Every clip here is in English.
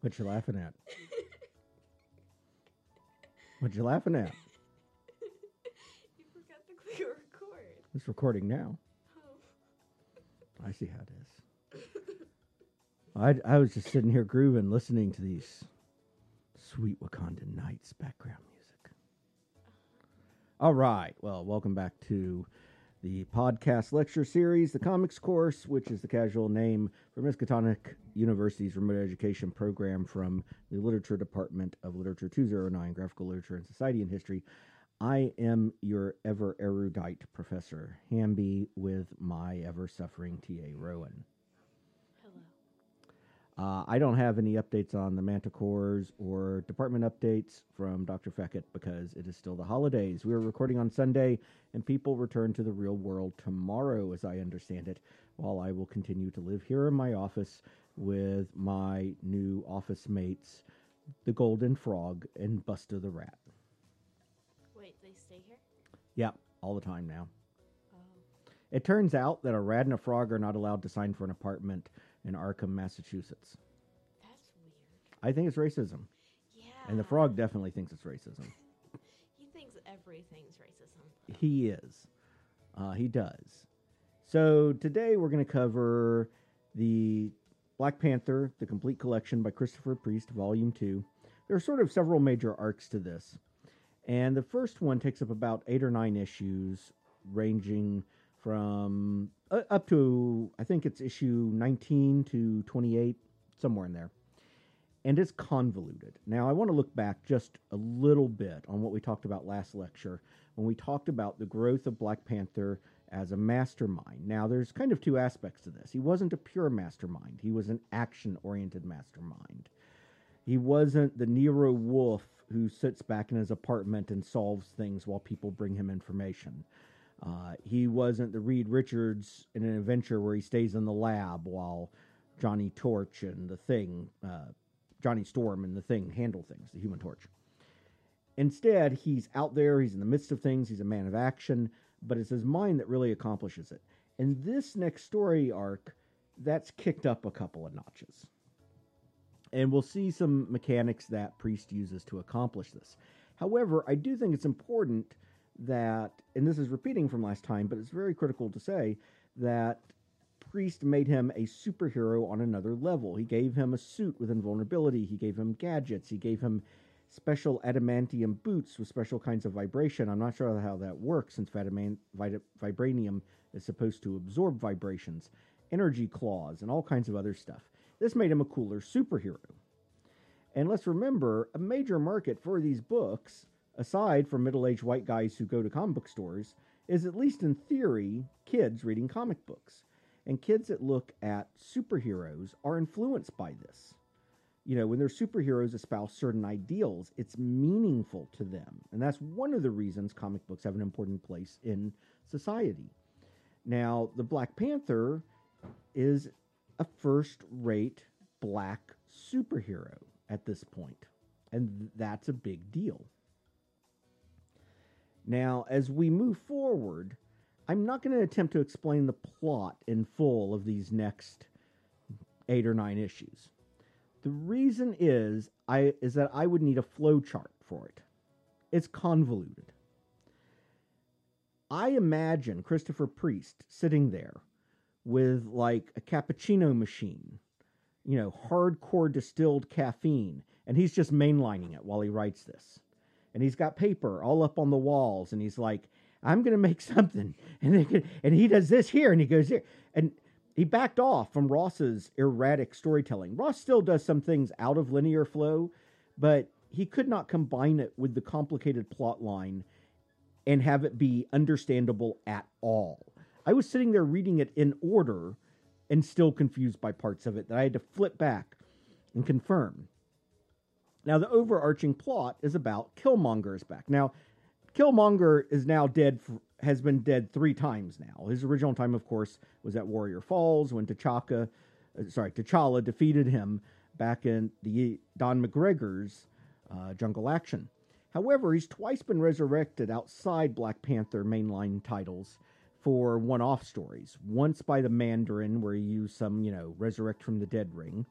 What you laughing at? What you laughing at? you forgot to click record. It's recording now. Oh. I see how it is. I, I was just sitting here grooving, listening to these sweet Wakandan nights background music. Uh-huh. All right. Well, welcome back to the podcast lecture series, the comics course, which is the casual name for Miskatonic University's remote education program from the Literature Department of Literature 209, Graphical Literature and Society and History. I am your ever erudite professor, Hamby, with my ever suffering T.A. Rowan. Uh, I don't have any updates on the Manticores or department updates from Dr. Feckett because it is still the holidays. We are recording on Sunday, and people return to the real world tomorrow, as I understand it, while I will continue to live here in my office with my new office mates, the Golden Frog and Busta the Rat. Wait, they stay here? Yep, all the time now. Oh. It turns out that a rat and a frog are not allowed to sign for an apartment in Arkham, Massachusetts. That's weird. I think it's racism. Yeah. And the frog definitely thinks it's racism. He thinks everything's racism. He is. Uh, he does. So today we're going to cover the Black Panther, the complete collection by Christopher Priest, Volume 2. There are sort of several major arcs to this. And the first one takes up about eight or nine issues, ranging from uh, up to, I think it's issue 19 to 28, somewhere in there. And it's convoluted. Now, I want to look back just a little bit on what we talked about last lecture when we talked about the growth of Black Panther as a mastermind. Now, there's kind of two aspects to this. He wasn't a pure mastermind, he was an action oriented mastermind. He wasn't the Nero Wolfe who sits back in his apartment and solves things while people bring him information. Uh, he wasn't the Reed Richards in an adventure where he stays in the lab while Johnny Torch and the Thing, uh, Johnny Storm and the Thing handle things, the Human Torch. Instead, he's out there, he's in the midst of things, he's a man of action, but it's his mind that really accomplishes it. And this next story arc, that's kicked up a couple of notches. And we'll see some mechanics that Priest uses to accomplish this. However, I do think it's important that, and this is repeating from last time, but it's very critical to say that Priest made him a superhero on another level. He gave him a suit with invulnerability, he gave him gadgets, he gave him special adamantium boots with special kinds of vibration. I'm not sure how that works since vibranium is supposed to absorb vibrations, energy claws, and all kinds of other stuff. This made him a cooler superhero. And let's remember a major market for these books, aside from middle aged white guys who go to comic book stores, is at least in theory kids reading comic books. And kids that look at superheroes are influenced by this you know, when their superheroes espouse certain ideals, it's meaningful to them. And that's one of the reasons comic books have an important place in society. Now, the Black Panther is a first rate black superhero at this point, and that's a big deal. Now, as we move forward, I'm not going to attempt to explain the plot in full of these next eight or nine issues. The reason is I is that I would need a flow chart for it. It's convoluted. I imagine Christopher Priest sitting there with like a cappuccino machine, you know, hardcore distilled caffeine, and he's just mainlining it while he writes this. And he's got paper all up on the walls, and he's like, I'm going to make something. And, and he does this here, and he goes here. And he backed off from Ross's erratic storytelling. Ross still does some things out of linear flow, but he could not combine it with the complicated plot line and have it be understandable at all. I was sitting there reading it in order and still confused by parts of it that I had to flip back and confirm. Now, the overarching plot is about Killmonger is back. Now, Killmonger is now dead for, has been dead three times now. His original time, of course, was at Warrior Falls when T'Chaka, uh, sorry, T'Challa defeated him back in the Don McGregor's uh, Jungle Action. However, he's twice been resurrected outside Black Panther mainline titles for one-off stories. Once by the Mandarin, where he used some, you know, resurrect from the dead ring,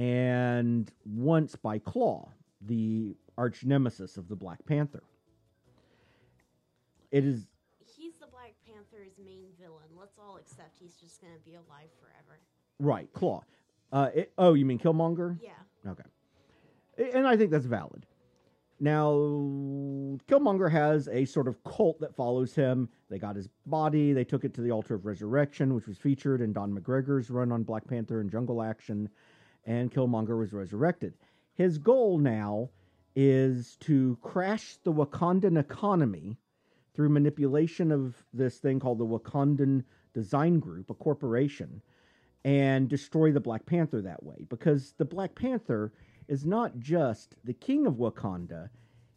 and once by Claw, the arch nemesis of the Black Panther. It is He's the Black Panther's main villain. Let's all accept he's just gonna be alive forever. right, Claw. Uh, it, oh, you mean Killmonger? Yeah. Okay. And I think that's valid. Now, Killmonger has a sort of cult that follows him. They got his body, they took it to the Altar of Resurrection, which was featured in Don McGregor's run on Black Panther and Jungle Action, and Killmonger was resurrected. His goal now is to crash the Wakandan economy through manipulation of this thing called the Wakandan Design Group, a corporation, and destroy the Black Panther that way. Because the Black Panther is not just the king of Wakanda,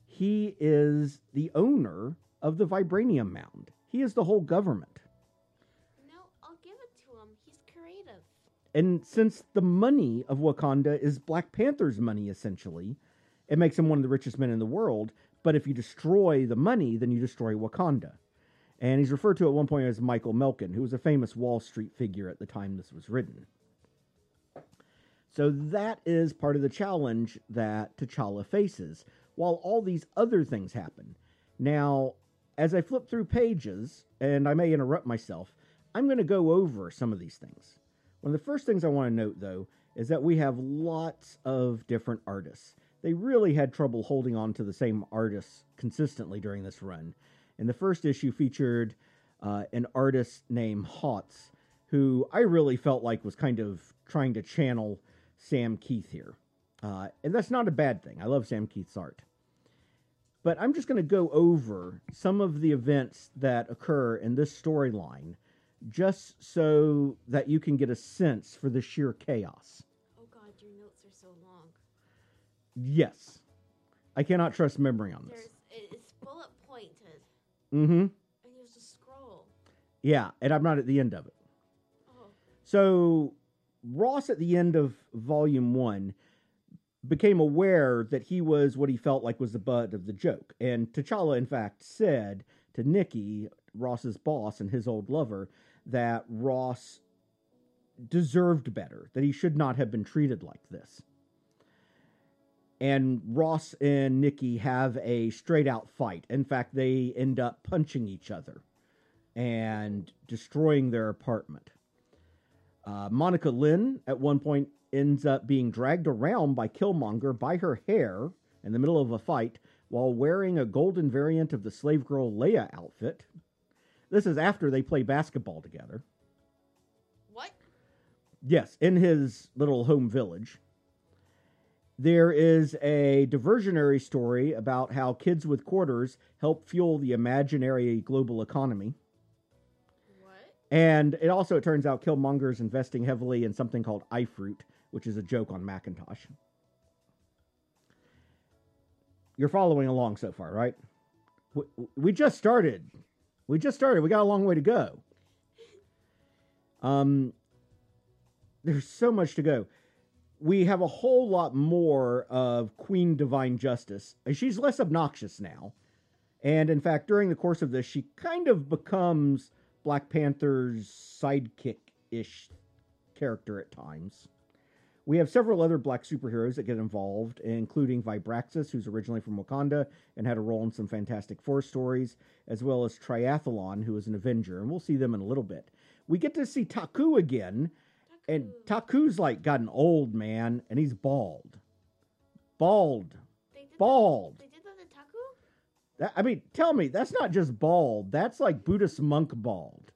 he is the owner of the Vibranium Mound. He is the whole government. And since the money of Wakanda is Black Panther's money, essentially, it makes him one of the richest men in the world. But if you destroy the money, then you destroy Wakanda. And he's referred to at one point as Michael Milken, who was a famous Wall Street figure at the time this was written. So that is part of the challenge that T'Challa faces, while all these other things happen. Now, as I flip through pages, and I may interrupt myself, I'm going to go over some of these things. One of the first things I want to note, though, is that we have lots of different artists. They really had trouble holding on to the same artists consistently during this run. And the first issue featured uh, an artist named Hotz, who I really felt like was kind of trying to channel Sam Kieth here. Uh, and that's not a bad thing. I love Sam Kieth's art. But I'm just going to go over some of the events that occur in this storyline just so that you can get a sense for the sheer chaos. Oh god, your notes are so long. Yes. I cannot trust memory on this. There's it's bullet pointed, Mm hmm. and have to scroll. Yeah, and I'm not at the end of it. Oh, So Ross at the end of volume one became aware that he was what he felt like was the butt of the joke. And T'Challa, in fact, said to Nikki, Ross's boss and his old lover, that Ross deserved better, that he should not have been treated like this. And Ross and Nikki have a straight out fight. In fact, they end up punching each other and destroying their apartment. Uh, Monica Lynn at one point ends up being dragged around by Killmonger by her hair in the middle of a fight while wearing a golden variant of the slave girl Leia outfit. This is after they play basketball together. what? Yes, in his little home village. There is a diversionary story about how kids with quarters help fuel the imaginary global economy. What? And it also, it turns out, Killmonger is investing heavily in something called iFruit, which is a joke on Macintosh. You're following along so far, right? We, we just started. We just started. We got a long way to go. Um, there's so much to go. We have a whole lot more of Queen Divine Justice. She's less obnoxious now. And in fact, during the course of this, she kind of becomes Black Panther's sidekick ish character at times. We have several other black superheroes that get involved, including Vibraxas, who's originally from Wakanda and had a role in some Fantastic Four stories, as well as Triathlon, who is an Avenger, and we'll see them in a little bit. We get to see Taku again, and Taku's like gotten old, man, and he's bald. Bald. Bald. That, they did that to Taku? That, I mean, tell me, that's not just bald. That's like Buddhist monk bald.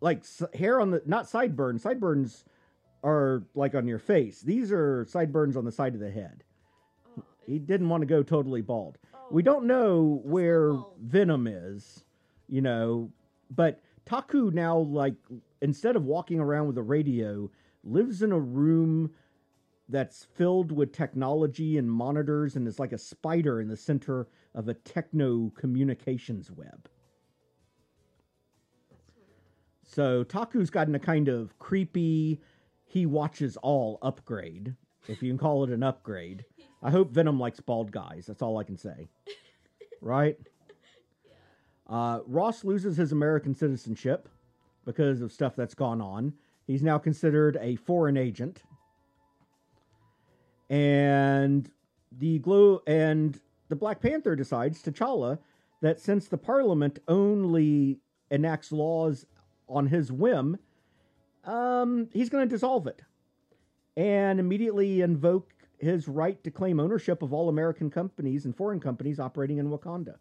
Like hair on the, not sideburns. Sideburns are like on your face. These are sideburns on the side of the head. Oh, He didn't want to go totally bald. oh, We don't know where. Venom is, you know, but Taku now, like, instead of walking around with a radio, lives in a room that's filled with technology and monitors and is like a spider in the center of a techno communications web. So Taku's gotten a kind of creepy, he watches all upgrade, if you can call it an upgrade. I hope Venom likes bald guys. That's all I can say. Right? Yeah. Uh, Ross loses his American citizenship because of stuff that's gone on. He's now considered a foreign agent. And the glow and the Black Panther decides, T'Challa, that since the Parliament only enacts laws on his whim, um, he's going to dissolve it and immediately invoke his right to claim ownership of all American companies and foreign companies operating in Wakanda,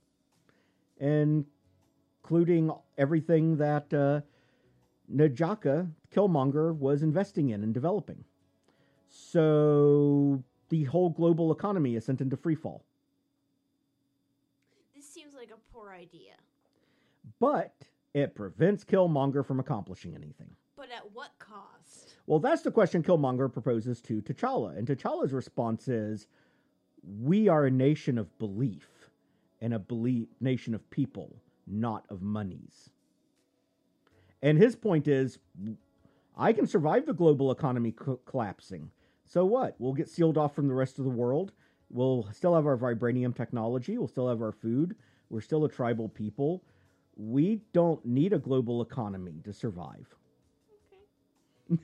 including everything that uh, N'Jaka Killmonger was investing in and developing. So the whole global economy is sent into freefall. This seems like a poor idea. But it prevents Killmonger from accomplishing anything. But at what cost? Well, that's the question Killmonger proposes to T'Challa. And T'Challa's response is We are a nation of belief and a belief, nation of people, not of monies. And his point is I can survive the global economy co- collapsing. So what? We'll get sealed off from the rest of the world. We'll still have our vibranium technology. We'll still have our food. We're still a tribal people. We don't need a global economy to survive.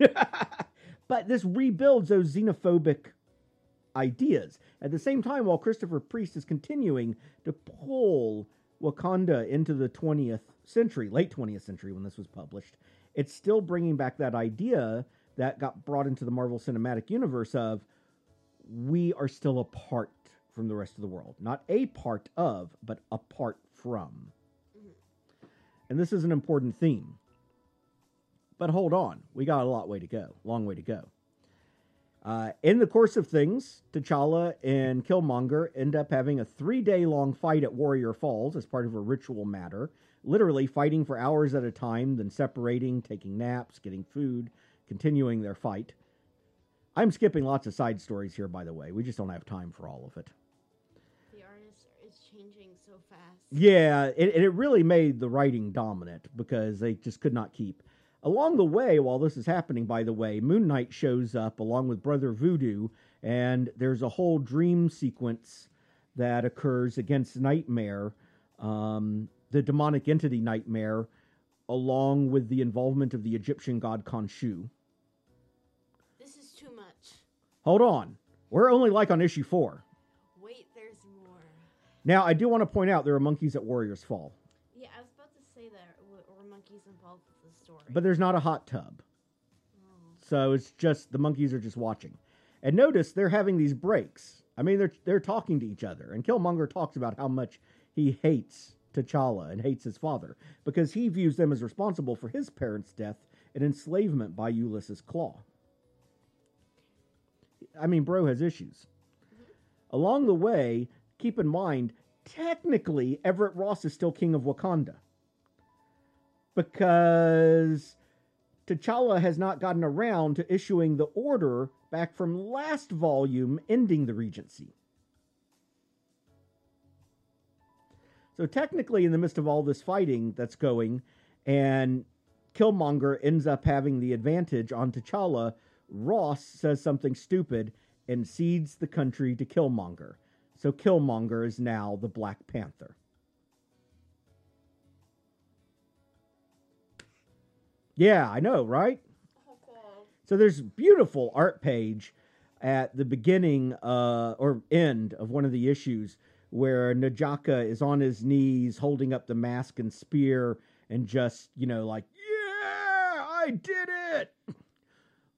but this rebuilds those xenophobic ideas. At the same time, while Christopher Priest is continuing to pull Wakanda into the 20th century, late 20th century when this was published, it's still bringing back that idea that got brought into the Marvel Cinematic Universe of we are still apart from the rest of the world. Not a part of, but apart from. And this is an important theme. But hold on, we got a lot way to go, long way to go. Uh, in the course of things, T'Challa and Killmonger end up having a three day long fight at Warrior Falls as part of a ritual matter, literally fighting for hours at a time, then separating, taking naps, getting food, continuing their fight. I'm skipping lots of side stories here, by the way. We just don't have time for all of it. Fast. Yeah, it, it really made the writing dominant because they just could not keep. Along the way, while this is happening, by the way, Moon Knight shows up along with Brother Voodoo, and there's a whole dream sequence that occurs against Nightmare, um, the demonic entity Nightmare, along with the involvement of the Egyptian god Khonshu. This is too much. Hold on. We're only like on issue four. Wait, there's more. Now, I do want to point out there are monkeys at Warriors Fall, Yeah, I was about to say that were monkeys involved with the story. but there's not a hot tub. Oh. So it's just the monkeys are just watching. And notice they're having these breaks. I mean, they're they're talking to each other. And Killmonger talks about how much he hates T'Challa and hates his father because he views them as responsible for his parents' death and enslavement by Ulysses Claw. I mean, bro has issues. Mm-hmm. Along the way, keep in mind, technically, Everett Ross is still king of Wakanda because T'Challa has not gotten around to issuing the order back from last volume ending the Regency. So technically, in the midst of all this fighting that's going, and Killmonger ends up having the advantage on T'Challa, Ross says something stupid and cedes the country to Killmonger. So Killmonger is now the Black Panther. Yeah, I know, right? Okay. So there's beautiful art page at the beginning uh, or end of one of the issues where Najaka is on his knees holding up the mask and spear and just, you know, like, yeah, I did it.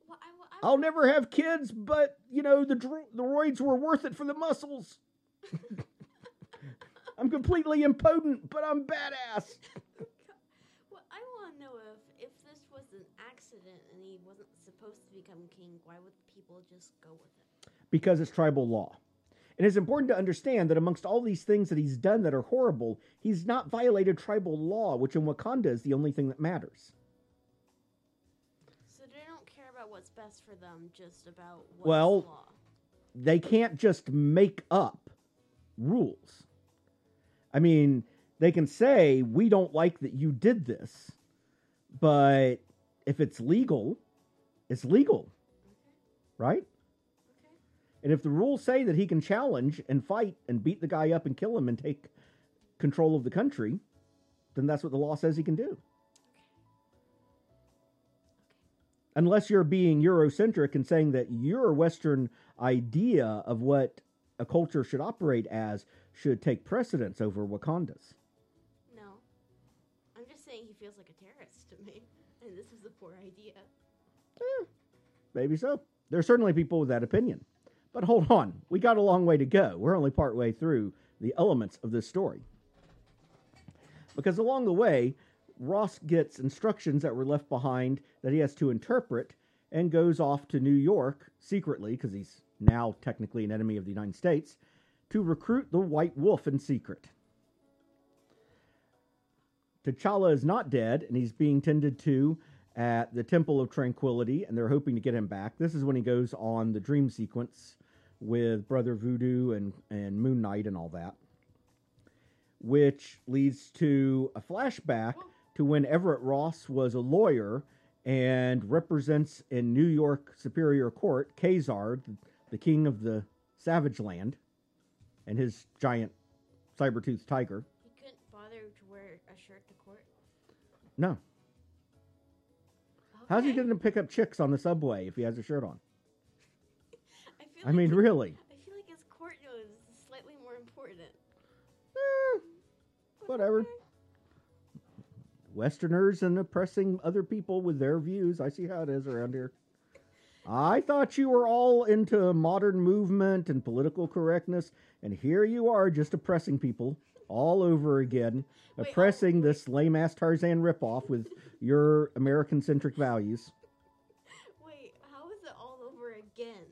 Well, I, I, I'll never have kids, but, you know, the, dro- the roids were worth it for the muscles. I'm completely impotent, but I'm badass. well, I want to know if if this was an accident and he wasn't supposed to become king, why would people just go with it? because it's tribal law. And it's important to understand that amongst all these things that he's done that are horrible, he's not violated tribal law, which in Wakanda is the only thing that matters. So they don't care about what's best for them, just about what's Well- law. They can't just make up rules. I mean, they can say, we don't like that you did this, but if it's legal, it's legal, right? And if the rules say that he can challenge and fight and beat the guy up and kill him and take control of the country, then that's what the law says he can do. unless you're being Eurocentric and saying that your Western idea of what a culture should operate as should take precedence over Wakanda's. No. I'm just saying he feels like a terrorist to me. And this is a poor idea. Eh, maybe so. There are certainly people with that opinion. But hold on, we got a long way to go. We're only part way through the elements of this story. Because along the way, Ross gets instructions that were left behind that he has to interpret and goes off to New York secretly, because he's now technically an enemy of the United States, to recruit the White Wolf in secret. T'Challa is not dead, and he's being tended to at the Temple of Tranquility, and they're hoping to get him back. This is when he goes on the dream sequence with Brother Voodoo and, and Moon Knight and all that, which leads to a flashback to when Everett Ross was a lawyer and represents in New York Superior Court Ka-Zar, the king of the Savage Land, and his giant saber-toothed tiger. He couldn't bother to wear a shirt to court. No. How's he Okay. going to pick up chicks on the subway if he has a shirt on? I, feel I mean, like really. I feel like his court nose is slightly more important. Eh, Whatever. okay. Westerners and oppressing other people with their views. I see how it is around here. I thought you were all into modern movement and political correctness, and here you are just oppressing people all over again, Wait, oh, oppressing this lame ass Tarzan ripoff with your American centric values. Wait, how is it all over again?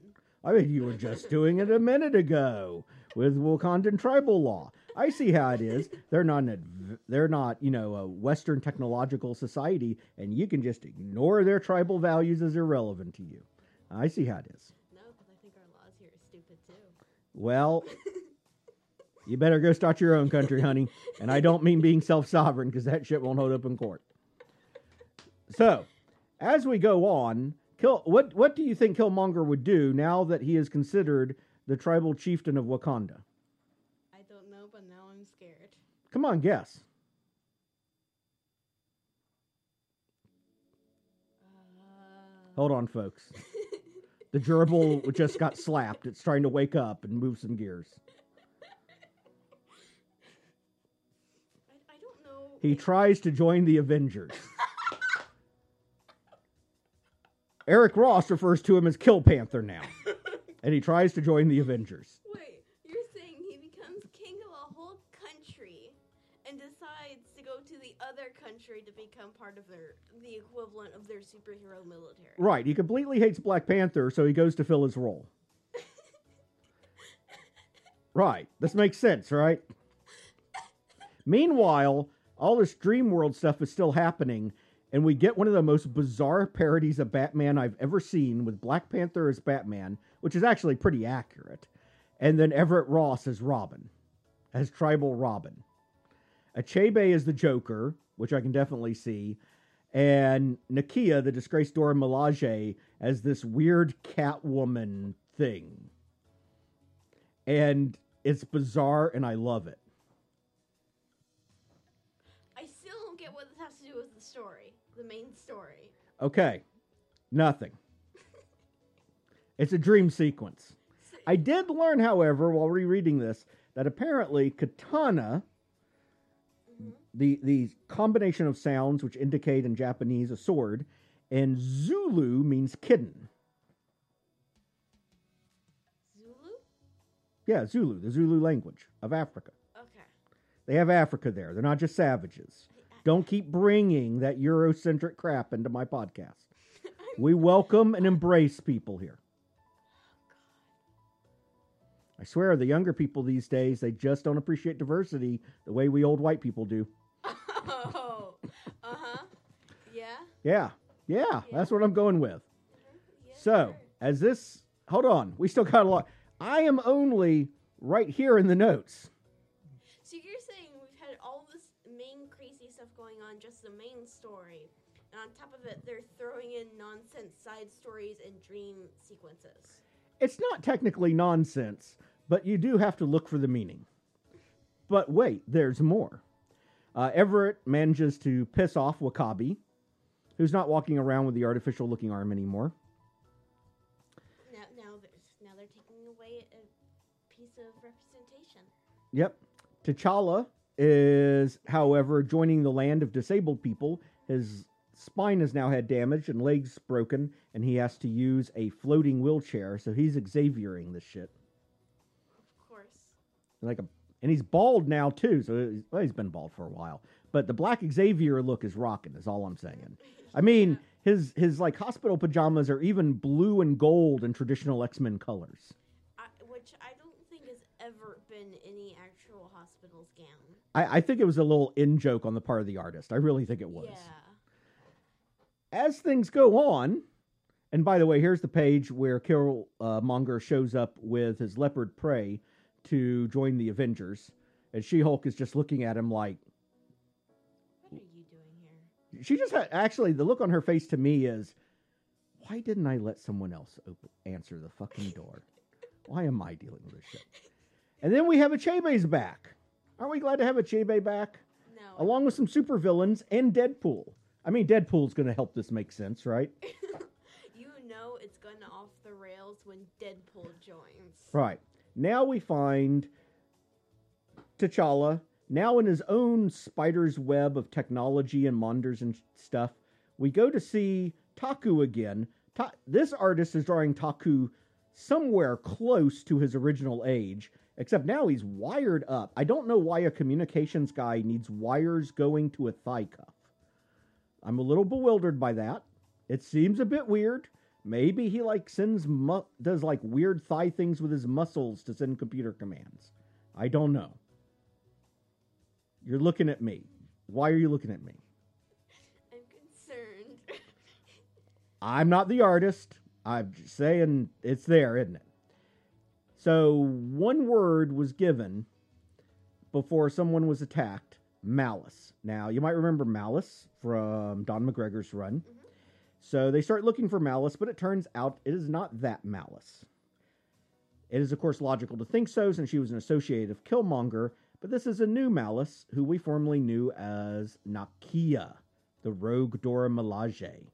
I mean, you were just doing it a minute ago with Wakandan tribal law. I see how it is. They're not an, adv- they're not, you know, a Western technological society, and you can just ignore their tribal values as irrelevant to you. I see how it is. No, because I think our laws here are stupid too. Well, you better go start your own country, honey. And I don't mean being self sovereign because that shit won't hold up in court. So, as we go on, Kill, what what do you think Killmonger would do now that he is considered the tribal chieftain of Wakanda? I don't know, but now I'm scared. Come on, guess. Uh, Hold on, folks. The gerbil just got slapped. It's trying to wake up and move some gears. I, I don't know. He tries to join the Avengers. Eric Ross refers to him as Kill Panther now, and he tries to join the Avengers. Country to become part of their the equivalent of their superhero military. Right, he completely hates Black Panther, so he goes to fill his role. Right, this makes sense, right? Meanwhile, all this dream world stuff is still happening, and we get one of the most bizarre parodies of Batman I've ever seen with Black Panther as Batman, which is actually pretty accurate, and then Everett Ross as Robin, as Tribal Robin. Achebe is the Joker, which I can definitely see, and Nakia, the disgraced Dora Milaje, as this weird Catwoman thing. And it's bizarre, and I love it. I still don't get what this has to do with the story, the main story. Okay, nothing. It's a dream sequence. I did learn, however, while rereading this, that apparently katana. The the combination of sounds which indicate in Japanese a sword, and Zulu means kitten. Zulu? Yeah, Zulu, the Zulu language of Africa. Okay. They have Africa there. They're not just savages. Don't keep bringing that Eurocentric crap into my podcast. We welcome and embrace people here. Oh, I swear, the younger people these days, they just don't appreciate diversity the way we old white people do. Oh. Uh huh. Yeah. Yeah, yeah, that's what I'm going with. Yes, So, sir. as this, hold on, we still got a lot. I am only right here in the notes. So you're saying we've had all this main crazy stuff going on, just the main story, and on top of it, they're throwing in nonsense side stories and dream sequences. It's not technically nonsense, but you do have to look for the meaning. But wait, there's more. Uh, Everett manages to piss off W'Kabi who's not walking around with the artificial looking arm anymore. Now, now, now they're taking away a piece of representation. Yep. T'Challa is, however, joining the land of disabled people. His spine has now had damage and legs broken, and he has to use a floating wheelchair. So he's Xaviering this shit. Of course. Like a, and he's bald now too. So he's, well, he's been bald for a while. But the Black Xavier look is rocking. Is all I'm saying. I mean, his his like hospital pajamas are even blue and gold in traditional X Men colors. I, which I don't think has ever been any actual hospital's gown. I, I think it was a little in joke on the part of the artist. I really think it was. Yeah. as things go on, and by the way, here's the page where Carol uh, Monger shows up with his leopard prey to join the Avengers, and She Hulk is just looking at him like What are you doing here? she just had actually the look on her face to me is, why didn't I let someone else open, answer the fucking door? Why am I dealing with this shit? And then we have a Achebe's back. Aren't we glad to have a Achebe back? No. Along with some supervillains and Deadpool. I mean, Deadpool's going to help this make sense, right? you know it's going off the rails when Deadpool joins. Right. Now we find T'Challa, now in his own spider's web of technology and monsters and stuff. We go to see Taku again. Ta- this artist is drawing Taku somewhere close to his original age, except now he's wired up. I don't know why a communications guy needs wires going to a thigh cuff. I'm a little bewildered by that. It seems a bit weird. Maybe he like sends mu- does like weird thigh things with his muscles to send computer commands. I don't know. You're looking at me. Why are you looking at me? I'm concerned. I'm not the artist. I'm just saying it's there, isn't it? So one word was given before someone was attacked malice. Now, you might remember malice from Don McGregor's run. Mm-hmm. So they start looking for malice, but it turns out it is not that malice. It is, of course, logical to think so, since she was an associate of Killmonger, but this is a new malice who we formerly knew as Nakia, the rogue Dora Milaje.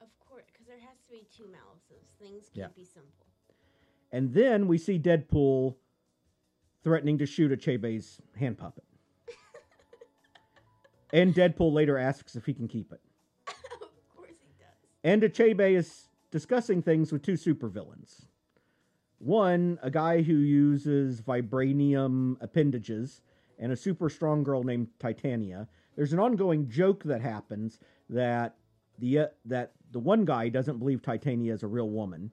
of course, because there has to be two malices. Things can't Yeah. be simple. And then we see Deadpool threatening to shoot Achebe's hand puppet. and Deadpool later asks if he can keep it. of course he does. And Achebe is discussing things with two supervillains. One, a guy who uses vibranium appendages, and a super strong girl named Titania. There's an ongoing joke that happens that the uh, that the one guy doesn't believe Titania is a real woman,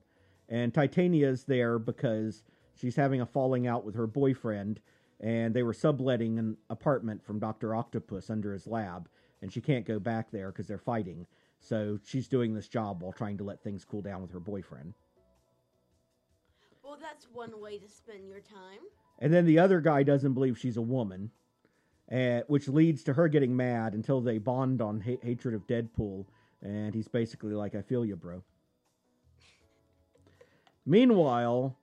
and Titania is there because she's having a falling out with her boyfriend, and they were subletting an apartment from Doctor Octopus under his lab, and she can't go back there because they're fighting. So she's doing this job while trying to let things cool down with her boyfriend. Well, that's one way to spend your time. And then the other guy doesn't believe she's a woman, uh, which leads to her getting mad until they bond on ha- hatred of Deadpool. And he's basically like, I feel you, bro. Meanwhile,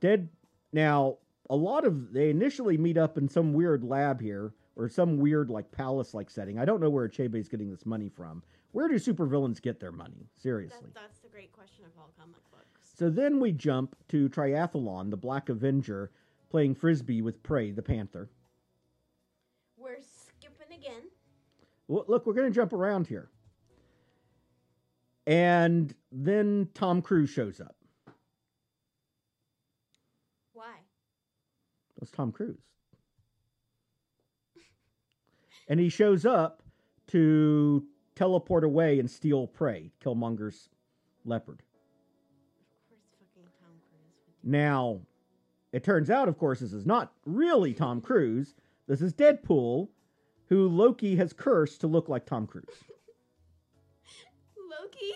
Dead. Now, a lot of. They initially meet up in some weird lab here, or some weird, like, palace like setting. I don't know where Achebe's getting this money from. Where do supervillains get their money? That, Seriously. that's the great question of all comic books. So then we jump to Triathlon, the Black Avenger, playing frisbee with Prey, the Panther. We're skipping again. Well, look, we're going to jump around here. And then Tom Cruise shows up. Why? That's Tom Cruise. and he shows up to teleport away and steal Prey, Killmonger's leopard. Of course, fucking Tom Cruise. Now, it turns out, of course, this is not really Tom Cruise. This is Deadpool, who Loki has cursed to look like Tom Cruise. Loki.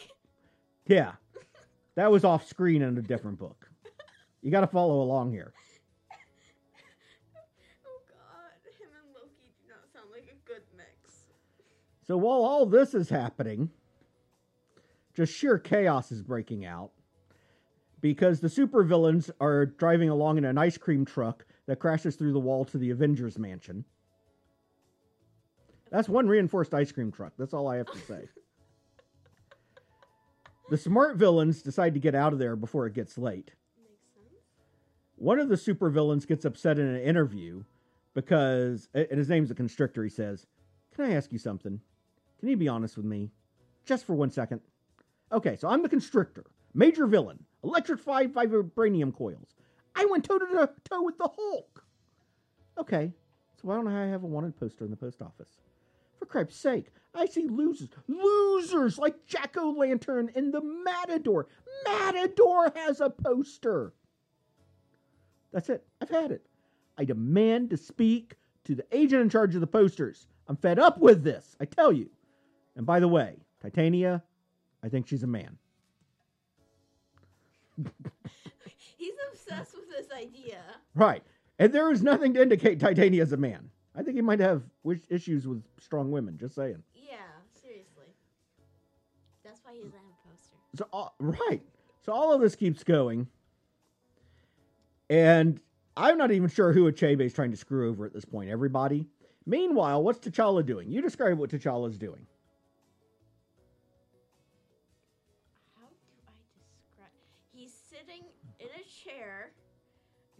Yeah, that was off screen in a different book. You got to follow along here. So while all this is happening, just sheer chaos is breaking out because the supervillains are driving along in an ice cream truck that crashes through the wall to the Avengers mansion. That's one reinforced ice cream truck. That's all I have to say. The smart villains decide to get out of there before it gets late. One of the supervillains gets upset in an interview because, and his name's the Constrictor. He says, Can I ask you something? Can you be honest with me? Just for one second. Okay, so I'm the Constrictor, major villain, electrified vibranium coils. I went toe to toe with the Hulk. Okay, so why don't I have a wanted poster in the post office? For Christ's sake, I see losers, losers like Jack O' Lantern and the Matador. Matador has a poster. That's it. I've had it. I demand to speak to the agent in charge of the posters. I'm fed up with this, I tell you. And by the way, Titania, I think she's a man. He's obsessed with this idea. Right. And there is nothing to indicate Titania is a man. I think he might have wish- issues with strong women, just saying. Yeah, seriously. That's why he doesn't have a poster. So, all, right. So all of this keeps going. And I'm not even sure who Achebe is trying to screw over at this point. Everybody. Meanwhile, what's T'Challa doing? You describe what T'Challa's doing.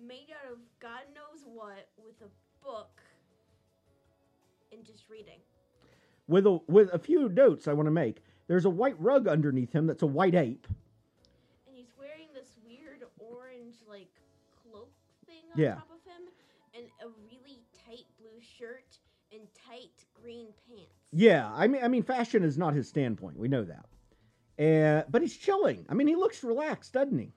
Made out of God knows what with a book and just reading. With a with a few notes I want to make. There's a white rug underneath him that's a white ape. And he's wearing this weird orange like cloak thing on Yeah. top of him and a really tight blue shirt and tight green pants. Yeah, I mean I mean fashion is not his standpoint. We know that. And but he's chilling. I mean he looks relaxed, doesn't he?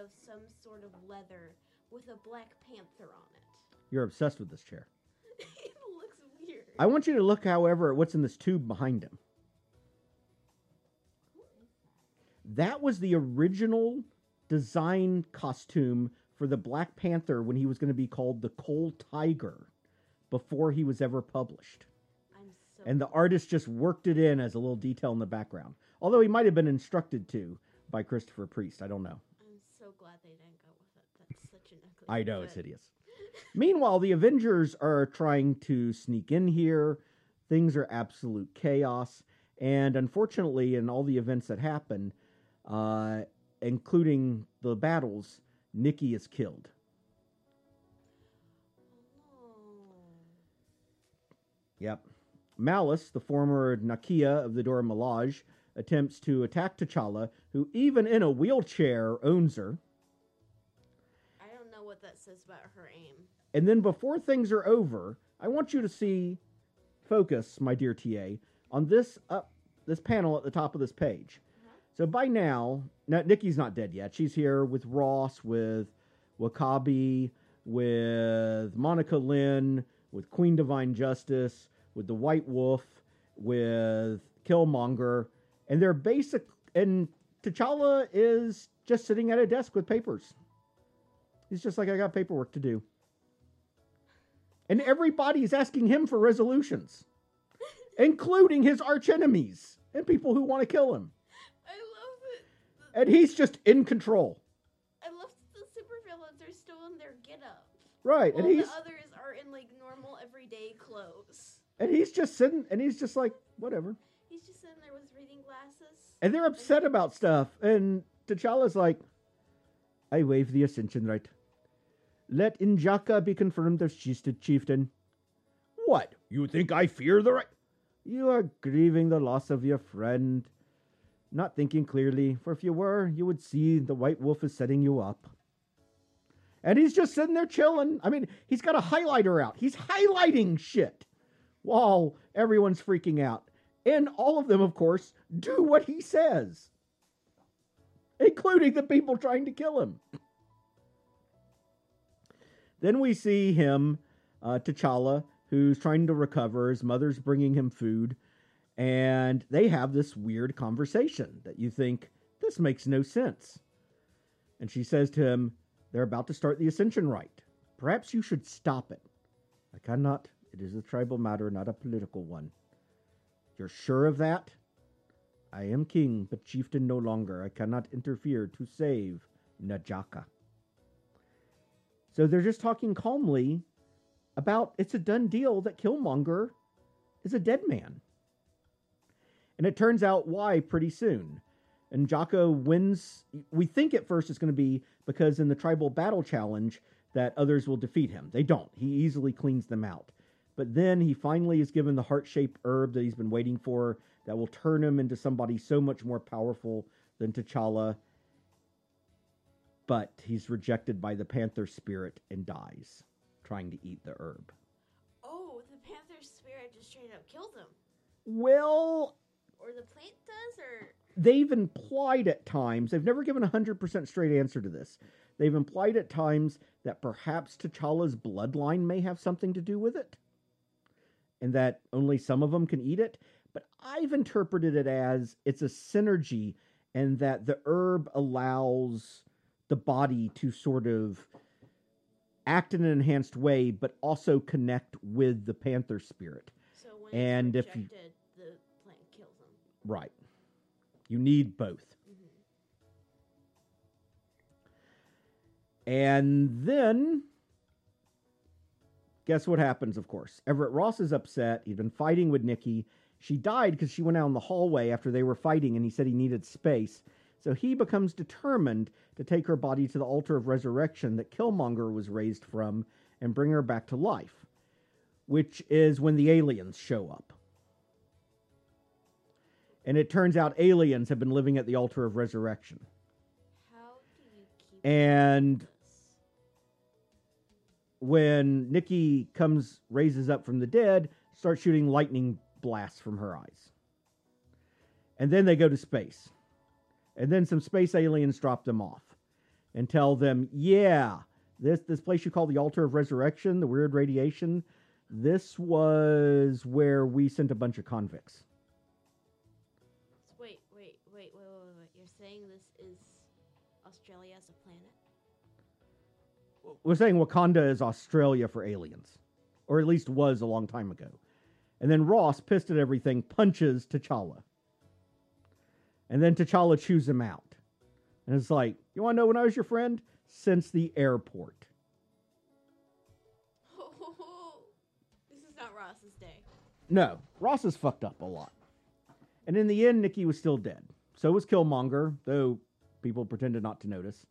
Of some sort of leather with a black panther on it. You're obsessed with this chair. it looks weird. I want you to look, however, at what's in this tube behind him. That? Was the original design costume for the Black Panther when he was going to be called the Coal Tiger before he was ever published. I'm so And the artist just worked it in as a little detail in the background. Although he might have been instructed to by Christopher Priest. I don't know. Glad they didn't go with it. That's such an ugly. I know it's hideous. Meanwhile, the Avengers are trying to sneak in here. Things are absolute chaos. And unfortunately, in all the events that happen, uh, including the battles, Nikki is killed. Oh. Yep. Malice, the former Nakia of the Dora Milaje, attempts to attack T'Challa, who, even in a wheelchair, owns her. I don't know what that says about her aim. And then before things are over, I want you to see, focus, my dear TA, on this up this panel at the top of this page. Uh-huh. So by now, now Nikki's not dead yet. She's here with Ross, with W'Kabi, with Monica Lynn, with Queen Divine Justice, with the White Wolf, with Killmonger, and they're basic. And T'Challa is just sitting at a desk with papers. He's just like, I got paperwork to do. And everybody's asking him for resolutions, including his archenemies and people who want to kill him. I love it. And he's just in control. I love that the supervillains are still in their get up. Right. And he's the others are in like normal everyday clothes. and he's just sitting and he's just like, whatever. He's just sitting there with reading glasses. And they're upset about stuff. And T'Challa's like, I waive the ascension right. Let Injaka be confirmed as chieftain- chieftain. What? You think I fear the right? You are grieving the loss of your friend. Not thinking clearly, for if you were, you would see the White Wolf is setting you up. And he's just sitting there chilling. I mean, he's got a highlighter out. He's highlighting shit while everyone's freaking out. And all of them, of course, do what he says, including the people trying to kill him. Then we see him, uh, T'Challa, who's trying to recover. His mother's bringing him food. And they have this weird conversation that you think, this makes no sense. And she says to him, They're about to start the Ascension Rite. Perhaps you should stop it. I cannot. It is a tribal matter, not a political one. You're sure of that? I am king, but chieftain no longer. I cannot interfere to save Najaka. So they're just talking calmly about it's a done deal that Killmonger is a dead man. And it turns out why pretty soon. And Jocko wins. We think at first it's going to be because in the tribal battle challenge that others will defeat him. They don't. He easily cleans them out. But then he finally is given the heart shaped herb that he's been waiting for that will turn him into somebody so much more powerful than T'Challa. But he's rejected by the panther spirit and dies trying to eat the herb. Oh, the panther spirit just straight up killed him. Well, Or the plant does, or they've implied at times, they've never given a 100% straight answer to this. They've implied at times that perhaps T'Challa's bloodline may have something to do with it, and that only some of them can eat it. But I've interpreted it as it's a synergy, and that the herb allows the body to sort of act in an enhanced way, but also connect with the panther spirit. so when And if you- the plant kills him. Right. You need both. Mhm. And then, guess what happens, of course? Everett Ross is upset. He'd been fighting with Nikki. She died because she went out in the hallway after they were fighting and he said he needed space. So he becomes determined to take her body to the altar of resurrection that Killmonger was raised from and bring her back to life, which is when the aliens show up. And it turns out aliens have been living at the altar of resurrection. And when Nikki comes, raises up from the dead, starts shooting lightning blasts from her eyes. And then they go to space. And then some space aliens drop them off and tell them, yeah, this, this place you call the Altar of Resurrection, the weird radiation, this was where we sent a bunch of convicts. Wait, wait, wait, wait, wait, wait. You're saying this is Australia as a planet? We're saying Wakanda is Australia for aliens, or at least was a long time ago. And then Ross, pissed at everything, punches T'Challa. And then T'Challa chews him out. And it's like, you want to know when I was your friend? Since the airport. this is not Ross's day. No, Ross is fucked up a lot. And in the end, Nikki was still dead. So was Killmonger, though people pretended not to notice.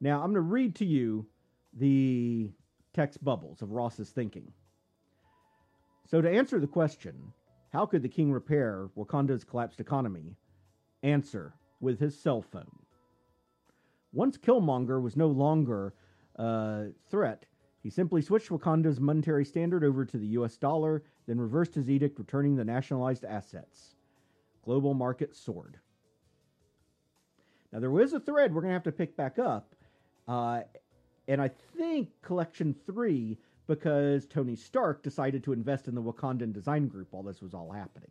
Now, I'm going to read to you the text bubbles of Ross's thinking. So, to answer the question, how could the king repair Wakanda's collapsed economy? Answer with his cell phone. Once Killmonger was no longer a threat, he simply switched Wakanda's monetary standard over to the US dollar, then reversed his edict, returning the nationalized assets. Global market soared. Now, there was a thread we're going to have to pick back up, uh, and I think Collection 3 because Tony Stark decided to invest in the Wakandan design group while this was all happening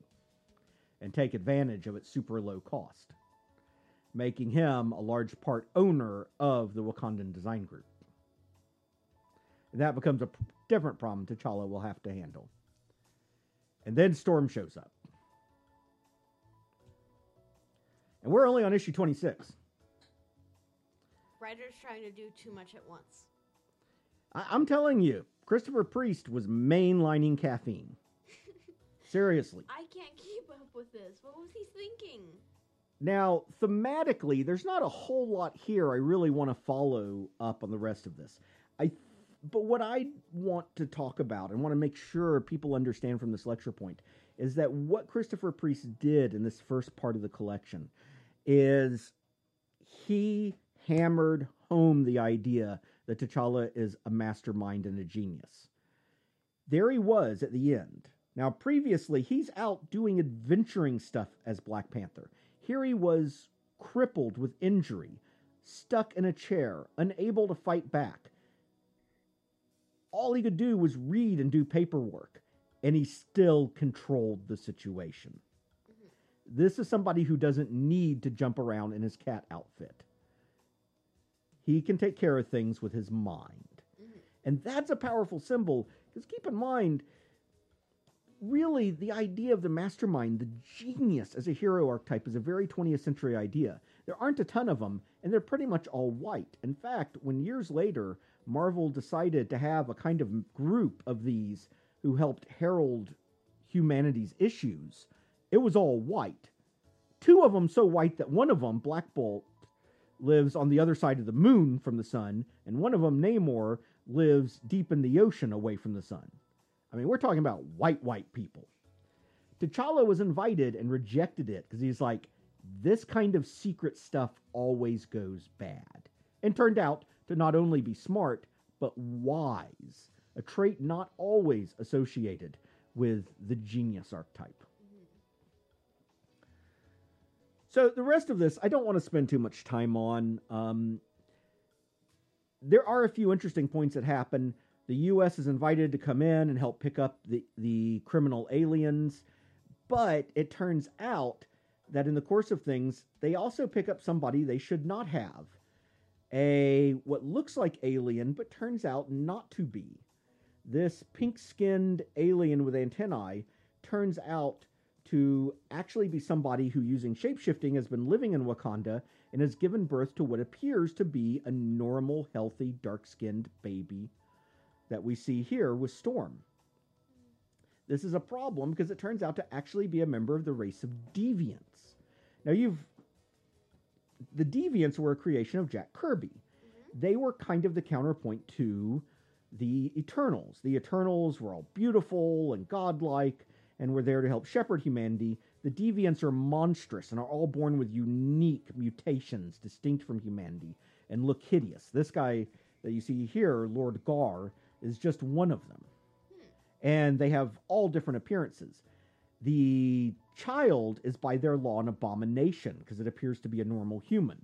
and take advantage of its super low cost, making him a large part owner of the Wakandan design group. And that becomes a different problem T'Challa will have to handle. And then Storm shows up. And we're only on issue 26. Writer's trying to do too much at once. I- I'm telling you, Christopher Priest was mainlining caffeine. Seriously. I can't keep up with this. What was he thinking? Now, thematically, there's not a whole lot here I really want to follow up on the rest of this. I but what I want to talk about and want to make sure people understand from this lecture point is that what Christopher Priest did in this first part of the collection is he hammered home the idea that T'Challa is a mastermind and a genius. There he was at the end. Now, previously, he's out doing adventuring stuff as Black Panther. Here he was crippled with injury, stuck in a chair, unable to fight back. All he could do was read and do paperwork, and he still controlled the situation. This is somebody who doesn't need to jump around in his cat outfit. He can take care of things with his mind. And that's a powerful symbol because keep in mind, really, the idea of the mastermind, the genius as a hero archetype, is a very 20th century idea. There aren't a ton of them, and they're pretty much all white. In fact, when years later Marvel decided to have a kind of group of these who helped herald humanity's issues, it was all white. Two of them so white that one of them, Black Bolt, lives on the other side of the moon from the sun, and one of them, Namor, lives deep in the ocean away from the sun. I mean, we're talking about white, white people. T'Challa was invited and rejected it because he's like, this kind of secret stuff always goes bad. And turned out to not only be smart, but wise, a trait not always associated with the genius archetype. So the rest of this, I don't want to spend too much time on. Um, there are a few interesting points that happen. The U.S. is invited to come in and help pick up the, the criminal aliens, but it turns out that in the course of things, they also pick up somebody they should not have. A what looks like alien, but turns out not to be. This pink skinned alien with antennae turns out to actually be somebody who, using shapeshifting, has been living in Wakanda and has given birth to what appears to be a normal, healthy, dark skinned baby that we see here with Storm. This is a problem because it turns out to actually be a member of the race of deviants. Now, you've. The deviants were a creation of Jack Kirby. Mm-hmm. They were kind of the counterpoint to the Eternals. The Eternals were all beautiful and godlike and were there to help shepherd humanity. The deviants are monstrous and are all born with unique mutations distinct from humanity and look hideous. This guy that you see here, Lord Ghaur, is just one of them. Hmm. And they have all different appearances. The child is by their law an abomination because it appears to be a normal human,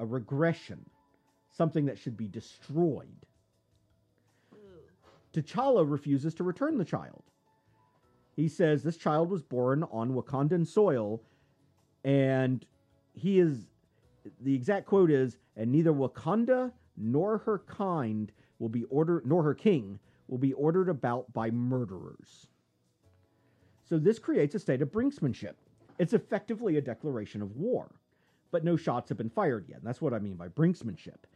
a regression, something that should be destroyed. Ooh. T'Challa refuses to return the child. He says this child was born on Wakandan soil, and he is the exact quote is, and neither Wakanda nor her kind will be ordered, nor her king will be ordered about by murderers. So this creates a state of brinksmanship. It's effectively a declaration of war, but no shots have been fired yet. And that's what I mean by brinksmanship.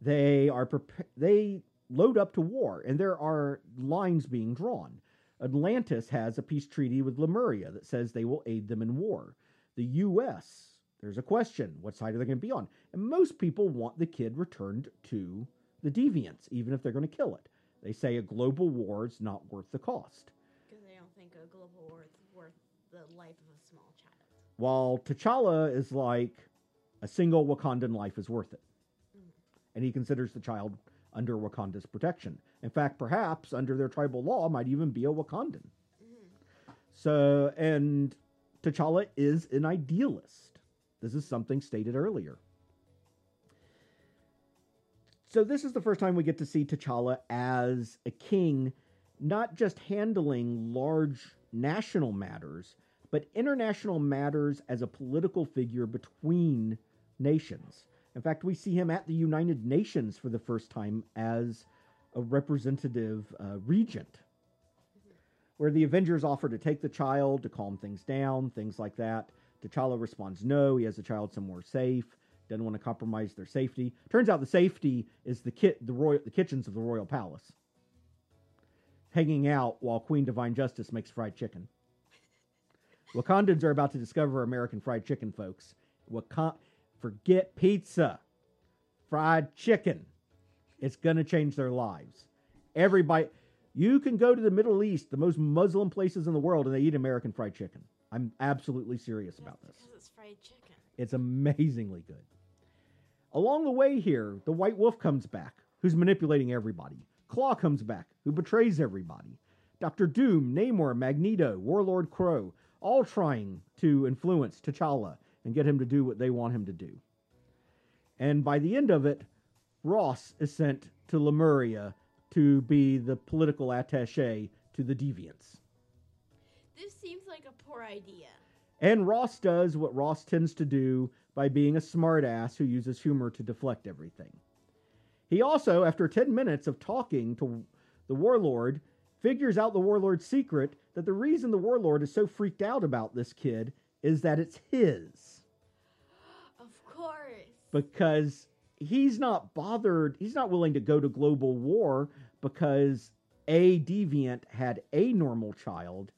They are they load up to war, and there are lines being drawn. Atlantis has a peace treaty with Lemuria that says they will aid them in war. The U.S. There's a question: what side are they going to be on? And most people want the kid returned to the deviants, even if they're going to kill it. They say a global war is not worth the cost. Because they don't think a global war is worth the life of a small child. While T'Challa is like a single Wakandan life is worth it. Mm. And he considers the child under Wakanda's protection. In fact, perhaps under their tribal law might even be a Wakandan. Mm-hmm. So, and T'Challa is an idealist. This is something stated earlier. So, this is the first time we get to see T'Challa as a king, not just handling large national matters, but international matters as a political figure between nations. In fact, we see him at the United Nations for the first time as a representative uh, regent, where the Avengers offer to take the child to calm things down, things like that. T'Challa responds no, he has the child somewhere safe, doesn't want to compromise their safety. Turns out the safety is the kit, the royal, the kitchens of the royal palace, hanging out while Queen Divine Justice makes fried chicken. Wakandans are about to discover American fried chicken, folks. Wakan- forget pizza, fried chicken. It's going to change their lives. Everybody, you can go to the Middle East, the most Muslim places in the world, and they eat American fried chicken. I'm absolutely serious about this. Because it's fried chicken. It's amazingly good. Along the way here, the White Wolf comes back, who's manipulating everybody. Claw comes back, who betrays everybody. Doctor Doom, Namor, Magneto, Warlord Kro, all trying to influence T'Challa and get him to do what they want him to do. And by the end of it, Ross is sent to Lemuria to be the political attache to the Deviants. This seems like a poor idea. And Ross does what Ross tends to do by being a smartass who uses humor to deflect everything. He also, after 10 minutes of talking to the warlord, figures out the warlord's secret that the reason the warlord is so freaked out about this kid is that it's his. Of course. Because he's not bothered, he's not willing to go to global war because a deviant had a normal child.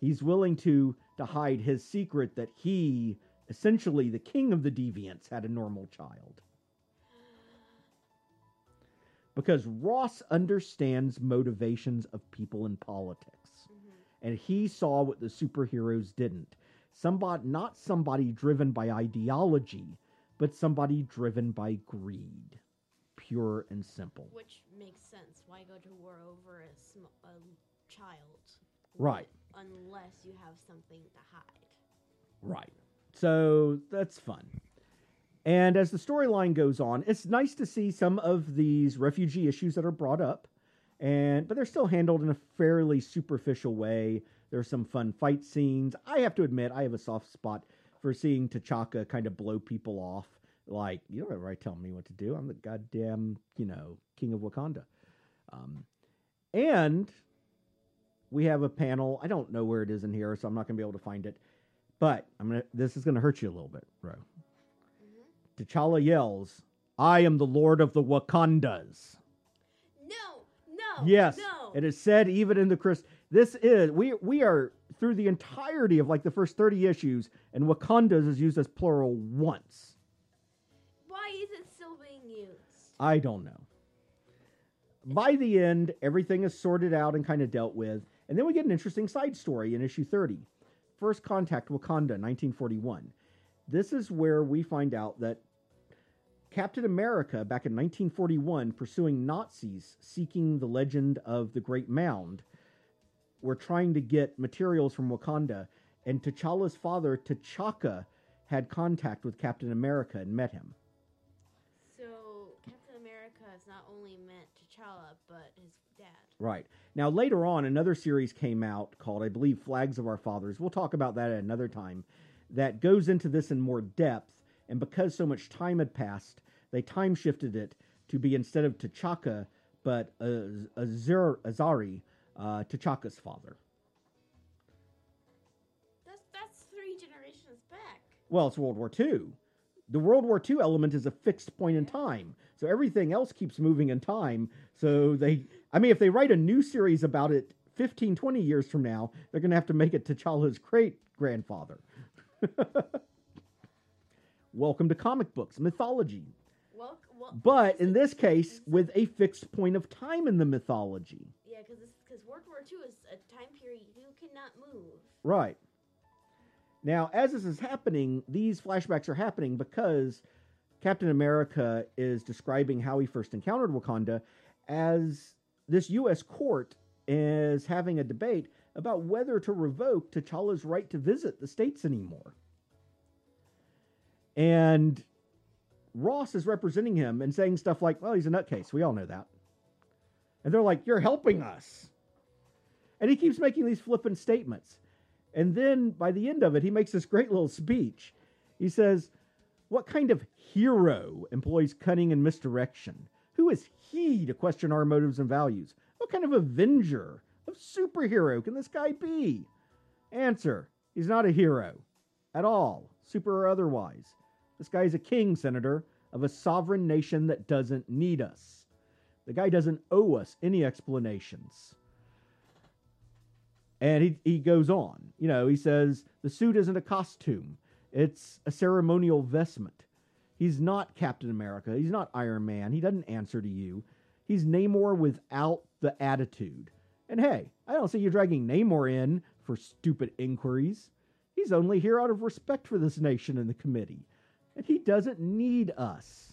He's willing to to hide his secret that he, essentially the king of the deviants, had a normal child. Because Ross understands motivations of people in politics. Mhm. And he saw what the superheroes didn't. Somebody not somebody driven by ideology, but somebody driven by greed. Pure and simple. Which makes sense. Why go to war over a, sm- a child? Right. Unless you have something to hide. Right. So that's fun. And as the storyline goes on, it's nice to see some of these refugee issues that are brought up, and but they're still handled in a fairly superficial way. There's some fun fight scenes. I have to admit, I have a soft spot for seeing T'Chaka kind of blow people off. Like, you don't ever tell me what to do. I'm the goddamn, you know, king of Wakanda. Um, and we have a panel. I don't know where it is in here, so I'm not going to be able to find it. But I'm gonna. This is going to hurt you a little bit, bro. hmm T'Challa yells, "I am the Lord of the Wakandas." No, no. yes, No. it is said even in the Chris. This is we we are through the entirety of like the first thirty issues, and Wakandas is used as plural once. Why is it still being used? I don't know. By the end, everything is sorted out and kind of dealt with, and then we get an interesting side story in issue 30. First Contact Wakanda, 1941. This is where we find out that Captain America, back in 1941, pursuing Nazis seeking the legend of the Great Mound, were trying to get materials from Wakanda, and T'Challa's father, T'Chaka, had contact with Captain America and met him. So Captain America is not only meant T'Challa, but his dad. Right. Now, later on, another series came out called, I believe, Flags of Our Fathers. We'll talk about that at another time. That goes into this in more depth. And because so much time had passed, they time shifted it to be instead of T'Chaka, but Az- Azar- Azzuri, uh, T'Chaka's father. That's that's three generations back. Well, it's World War II. The World War II element is a fixed point in time. So everything else keeps moving in time. So they, I mean, if they write a new series about it 15, 20 years from now, they're going to have to make it to T'Challa's great grandfather. Welcome to comic books, mythology. Well, well But in this case, with a fixed point of time in the mythology. yeah, because because World War II is a time period you cannot move. Right. Now, as this is happening, these flashbacks are happening because Captain America is describing how he first encountered Wakanda as this U.S. court is having a debate about whether to revoke T'Challa's right to visit the states anymore. And Ross is representing him and saying stuff like, well, he's a nutcase. We all know that. And they're like, you're helping us. And he keeps making these flippant statements. And then by the end of it, he makes this great little speech. He says, What kind of hero employs cunning and misdirection? Who is to question our motives and values? What kind of avenger, of superhero can this guy be? Answer He's not a hero at all, super or otherwise. This guy's a king, Senator, of a sovereign nation that doesn't need us. The guy doesn't owe us any explanations. And he, he goes on. You know, he says the suit isn't a costume, it's a ceremonial vestment. He's not Captain America. He's not Iron Man. He doesn't answer to you. He's Namor without the attitude. And hey, I don't see you dragging Namor in for stupid inquiries. He's only here out of respect for this nation and the committee. And he doesn't need us.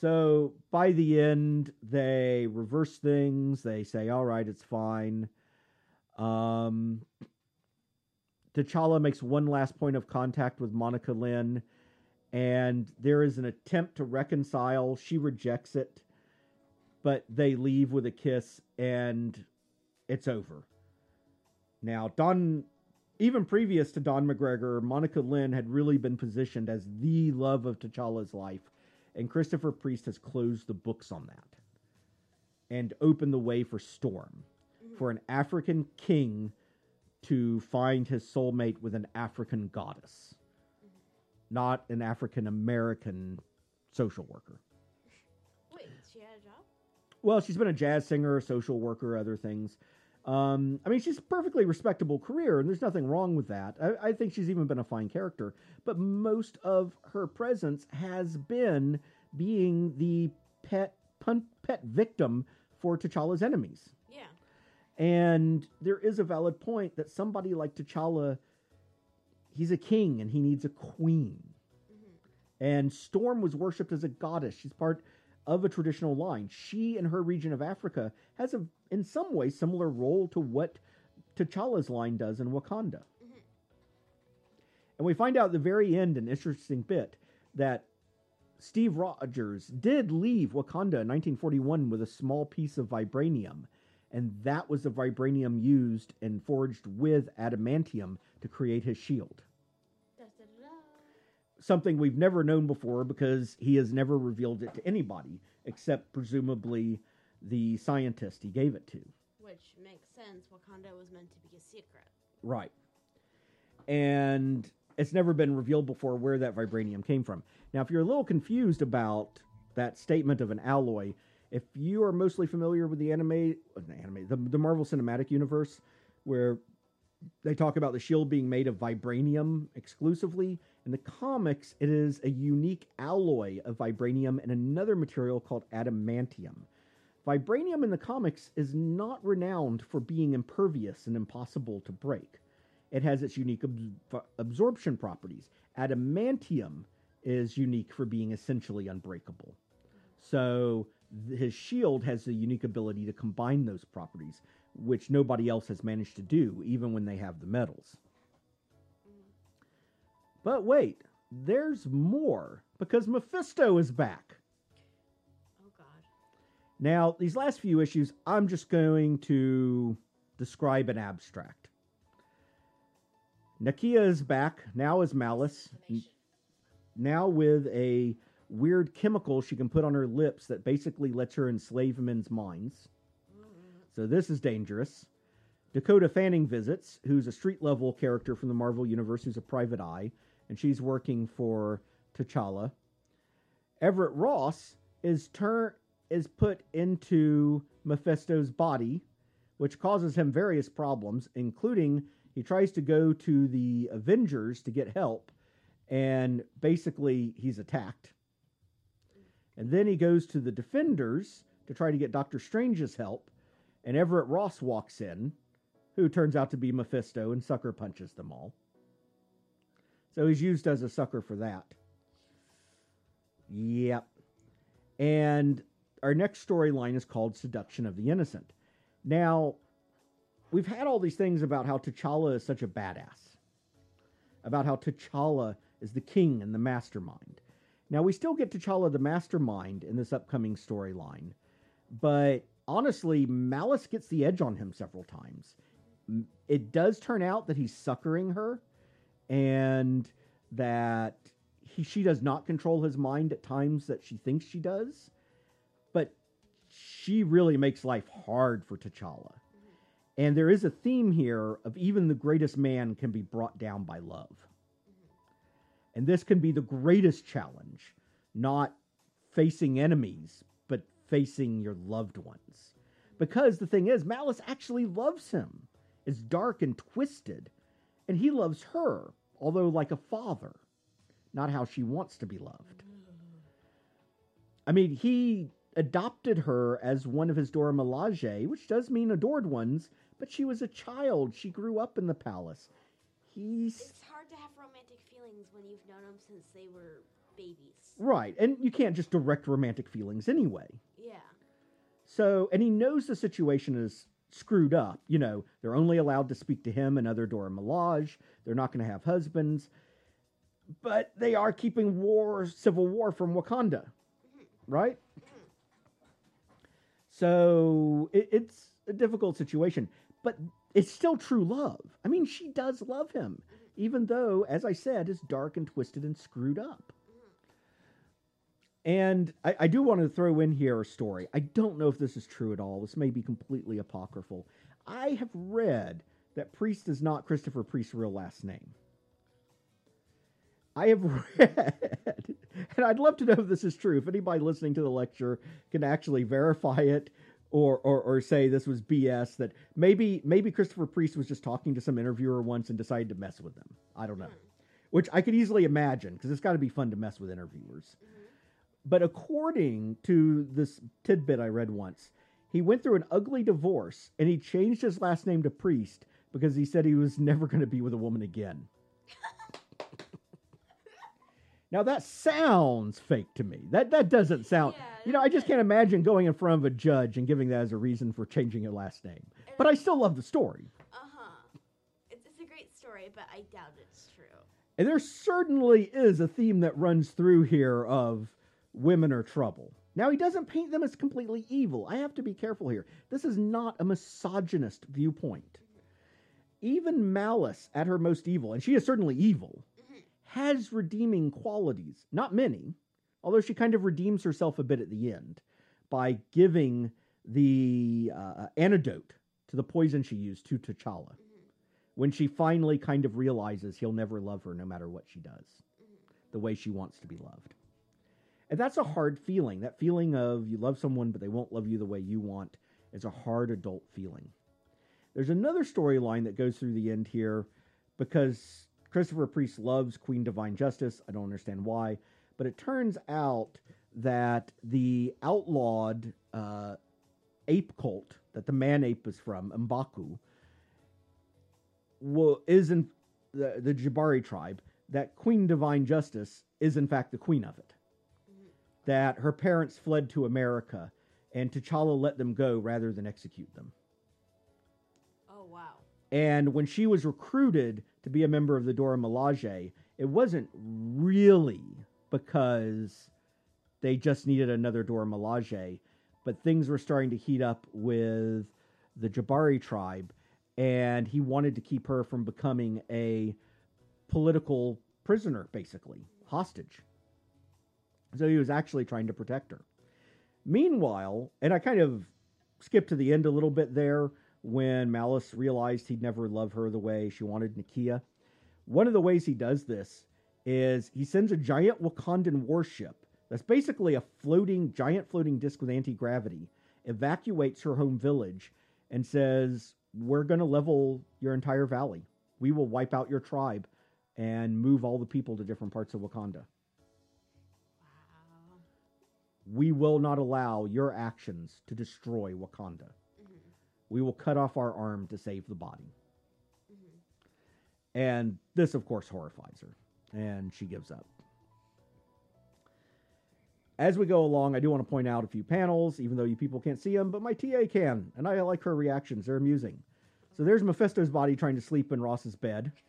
So by the end, they reverse things. They say, all right, it's fine. Um, T'Challa makes one last point of contact with Monica Lynn, and there is an attempt to reconcile. She rejects it, but they leave with a kiss, and it's over. Now, Don, even previous to Don McGregor, Monica Lynn had really been positioned as the love of T'Challa's life and Christopher Priest has closed the books on that and opened the way for Storm, for an African king to find his soulmate with an African goddess, not an African American social worker. Wait, she had a job. Well, she's been a jazz singer, social worker, other things. Um, I mean, she's a perfectly respectable career, and there's nothing wrong with that. I, I think she's even been a fine character. But most of her presence has been being the pet pun, pet victim for T'Challa's enemies. And there is a valid point that somebody like T'Challa, he's a king and he needs a queen. hmm And Storm was worshipped as a goddess. She's part of a traditional line. She, in her region of Africa, has a, in some way, similar role to what T'Challa's line does in Wakanda. Mhm. And we find out at the very end, an interesting bit, that Steve Rogers did leave Wakanda in 1941 with a small piece of vibranium. And that was the vibranium used and forged with adamantium to create his shield something we've never known before because he has never revealed it to anybody except presumably the scientist he gave it to. Which makes sense. Wakanda was meant to be a secret. Right. And it's never been revealed before where that vibranium came from. Now, if you're a little confused about that statement of an alloy, if you are mostly familiar with the anime, uh, the anime, the, the Marvel Cinematic Universe, where they talk about the shield being made of vibranium exclusively. In the comics, it is a unique alloy of vibranium and another material called adamantium. Vibranium in the comics is not renowned for being impervious and impossible to break. It has its unique abs- absorption properties. Adamantium is unique for being essentially unbreakable. So his shield has the unique ability to combine those properties, which nobody else has managed to do, even when they have the metals. But wait, there's more because Mephisto is back. Oh God. Now, these last few issues, I'm just going to describe an abstract. Nakia is back, now as Malice, now with a weird chemical she can put on her lips that basically lets her enslave men's minds. So this is dangerous. Dakota Fanning visits, who's a street level character from the Marvel Universe who's a private eye, and she's working for T'Challa. Everett Ross is turn is put into Mephisto's body, which causes him various problems, including he tries to go to the Avengers to get help, and basically he's attacked. And then he goes to the Defenders to try to get Doctor Strange's help, and Everett Ross walks in, who turns out to be Mephisto and sucker punches them all. So he's used as a sucker for that. Yep. And our next storyline is called Seduction of the Innocent. Now, we've had all these things about how T'Challa is such a badass, about how T'Challa is the king and the mastermind. Now, we still get T'Challa the mastermind in this upcoming storyline, but honestly, Malice gets the edge on him several times. It does turn out that he's suckering her and that he, she does not control his mind at times that she thinks she does, but she really makes life hard for T'Challa. And there is a theme here of even the greatest man can be brought down by love. And this can be the greatest challenge, not facing enemies, but facing your loved ones. Because the thing is, Malice actually loves him, It's dark and twisted, and he loves her, although like a father, not how she wants to be loved. I mean, he adopted her as one of his Dora Milaje, which does mean adored ones, but she was a child. She grew up in the palace. He's It's hard to have romantic feelings when you've known them since they were babies. right, and you can't just direct romantic feelings anyway. Yeah. So, and he knows the situation is screwed up. You know, they're only allowed to speak to him and other Dora Milaje. They're not going to have husbands, but they are keeping war, civil war from Wakanda, mm-hmm. right? So it, it's a difficult situation, but it's still true love. I mean, she does love him, even though, as I said, it's dark and twisted and screwed up. And I, I do want to throw in here a story. I don't know if this is true at all. This may be completely apocryphal. I have read that Priest is not Christopher Priest's real last name. I have read, and I'd love to know if this is true. If anybody listening to the lecture can actually verify it or, or or say this was BS. That maybe maybe Christopher Priest was just talking to some interviewer once and decided to mess with them. I don't know, hmm. which I could easily imagine because it's got to be fun to mess with interviewers. Mm-hmm. But according to this tidbit I read once, he went through an ugly divorce and he changed his last name to Priest because he said he was never going to be with a woman again. now that sounds fake to me. That that doesn't sound. Yeah, you know, I just can't imagine going in front of a judge and giving that as a reason for changing your last name. But I still love the story. Uh huh. It's, it's a great story, but I doubt it's true. And there certainly is a theme that runs through here of women are trouble. Now, he doesn't paint them as completely evil. I have to be careful here. This is not a misogynist viewpoint. Even Malice, at her most evil, and she is certainly evil, has redeeming qualities. Not many, although she kind of redeems herself a bit at the end by giving the uh, antidote to the poison she used to T'Challa when she finally kind of realizes he'll never love her no matter what she does, the way she wants to be loved. And that's a hard feeling. That feeling of you love someone, but they won't love you the way you want is a hard adult feeling. There's another storyline that goes through the end here because Christopher Priest loves Queen Divine Justice. I don't understand why, but it turns out that the outlawed uh, ape cult that the man ape is from, Mbaku, will, is in the, the Jabari tribe, that Queen Divine Justice is in fact the queen of it. That her parents fled to America and T'Challa let them go rather than execute them. Oh wow. And when she was recruited to be a member of the Dora Milaje, it wasn't really because they just needed another Dora Milaje, but things were starting to heat up with the Jabari tribe, and he wanted to keep her from becoming a political prisoner, basically, hostage. So he was actually trying to protect her. Meanwhile, and I kind of skipped to the end a little bit there when Malice realized he'd never love her the way she wanted Nakia. One of the ways he does this is he sends a giant Wakandan warship that's basically a floating, giant floating disc with anti gravity, evacuates her home village, and says, We're going to level your entire valley. We will wipe out your tribe and move all the people to different parts of Wakanda. Wow. We will not allow your actions to destroy Wakanda. We will cut off our arm to save the body. Mhm. And this, of course, horrifies her, and she gives up. As we go along, I do want to point out a few panels, even though you people can't see them, but my TA can, and I like her reactions. They're amusing. So there's Mephisto's body trying to sleep in Ross's bed.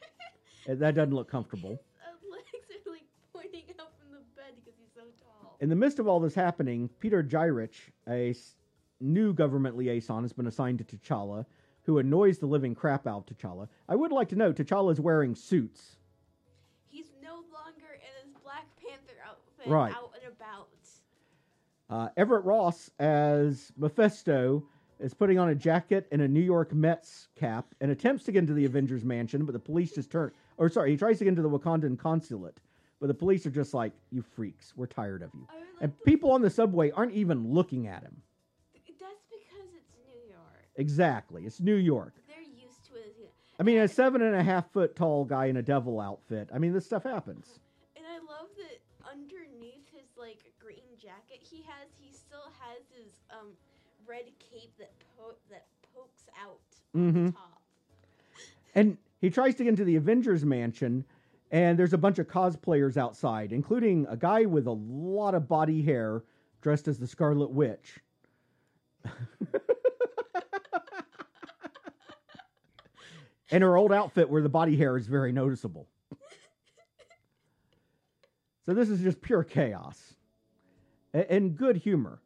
That doesn't look comfortable. His legs are like pointing out from the bed because he's so tall. In the midst of all this happening, Peter Gyrich, a new government liaison, has been assigned to T'Challa, who annoys the living crap out of T'Challa. I would like to note T'Challa is wearing suits. He's no longer in his Black Panther outfit Right. out and about. Uh, Everett Ross, as Mephisto, is putting on a jacket and a New York Mets cap and attempts to get into the Avengers mansion, but the police just turn. Or, sorry, he tries to get into the Wakandan consulate, but the police are just like, you freaks, we're tired of you. Like And people on the subway aren't even looking at him. Exactly. It's New York. They're used to it. I mean, a seven and a half foot tall guy in a devil outfit. I mean, this stuff happens. And I love that underneath his like green jacket he has, he still has his um red cape that po- that pokes out on Mhm. the top. And he tries to get into the Avengers mansion, and there's a bunch of cosplayers outside, including a guy with a lot of body hair dressed as the Scarlet Witch. and her old outfit where the body hair is very noticeable. So this is just pure chaos and good humor.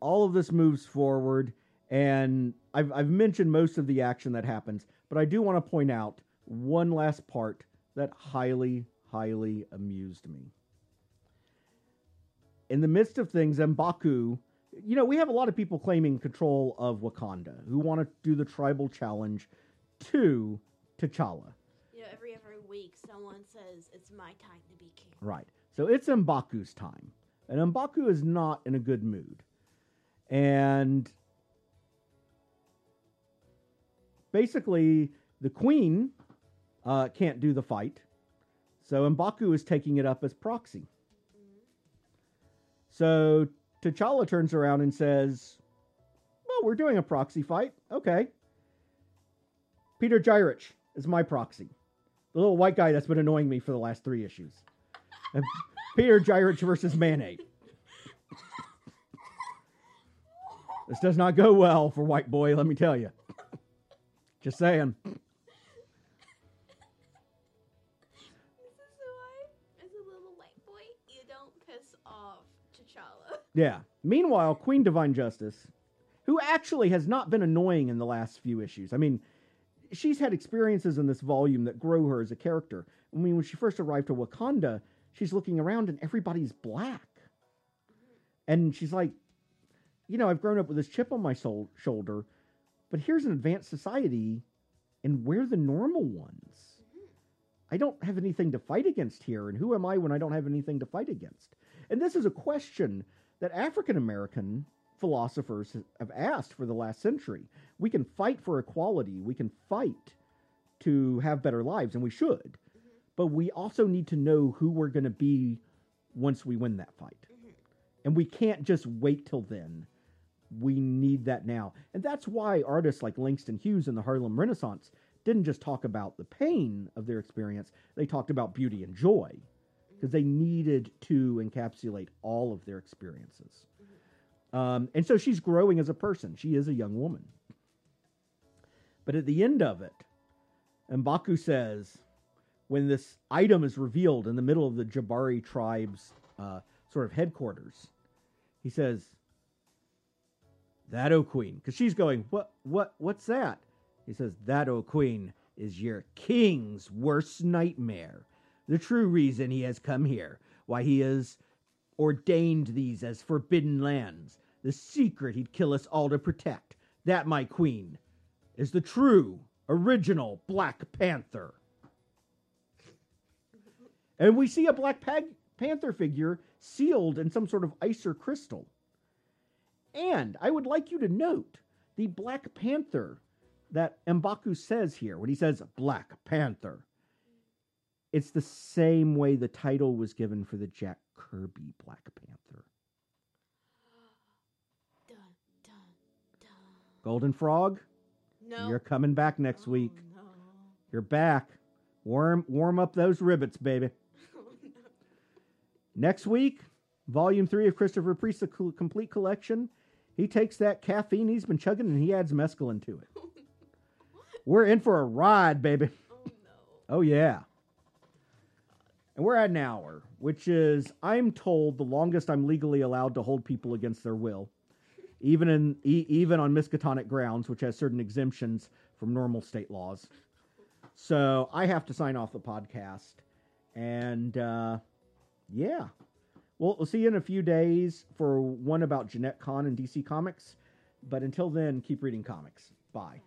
All of this moves forward, and I've, I've mentioned most of the action that happens, but I do want to point out one last part that highly, highly amused me. In the midst of things, Mbaku, you know, we have a lot of people claiming control of Wakanda who want to do the tribal challenge to T'Challa. You know, every every week someone says it's my time to be king. Right. So it's Mbaku's time. And Mbaku is not in a good mood. And basically, the queen uh, can't do the fight. So Mbaku is taking it up as proxy. So T'Challa turns around and says, Well, we're doing a proxy fight. Okay. Peter Gyrich is my proxy. The little white guy that's been annoying me for the last three issues. Peter Gyrich versus Mane. This does not go well for White Boy, let me tell you. Just saying. Yeah. Meanwhile, Queen Divine Justice, who actually has not been annoying in the last few issues. I mean, she's had experiences in this volume that grow her as a character. I mean, when she first arrived to Wakanda, she's looking around and everybody's black. And she's like, you know, I've grown up with this chip on my soul, shoulder, but here's an advanced society, and we're the normal ones. I don't have anything to fight against here, and who am I when I don't have anything to fight against? And this is a question that African American philosophers have asked for the last century. We can fight for equality, we can fight to have better lives, and we should. But we also need to know who we're going to be once we win that fight. Mm-hmm. And we can't just wait till then. We need that now. And that's why artists like Langston Hughes in the Harlem Renaissance didn't just talk about the pain of their experience, they talked about beauty and joy because they needed to encapsulate all of their experiences. Um, and so she's growing as a person. She is a young woman. But at the end of it, Mbaku says, when this item is revealed in the middle of the Jabari tribe's uh, sort of headquarters, he says, "That, O Queen," because she's going, "What? What? What's that?" He says, "That, O Queen, is your king's worst nightmare. The true reason he has come here, why he has ordained these as forbidden lands, the secret he'd kill us all to protect. That, my queen, is the true, original Black Panther." And we see a Black Pag- Panther figure sealed in some sort of ice or crystal. And I would like you to note the Black Panther that Mbaku says here when he says Black Panther. It's the same way the title was given for the Jack Kirby Black Panther. Dun, dun, dun. Golden Frog, No. you're coming back next Oh, week. No. You're back. Warm warm up those rivets, baby. Oh, no. Next week, volume three of Christopher Priest's complete collection. He takes that caffeine he's been chugging and he adds mescaline to it. We're in for a ride, baby. Oh no. Oh, yeah. And we're at an hour, which is, I'm told, the longest I'm legally allowed to hold people against their will, even in e- even on Miskatonic grounds, which has certain exemptions from normal state laws. So I have to sign off the podcast, and uh, yeah, well, we'll see you in a few days for one about Jenette Kahn and DC Comics. But until then, keep reading comics. Bye.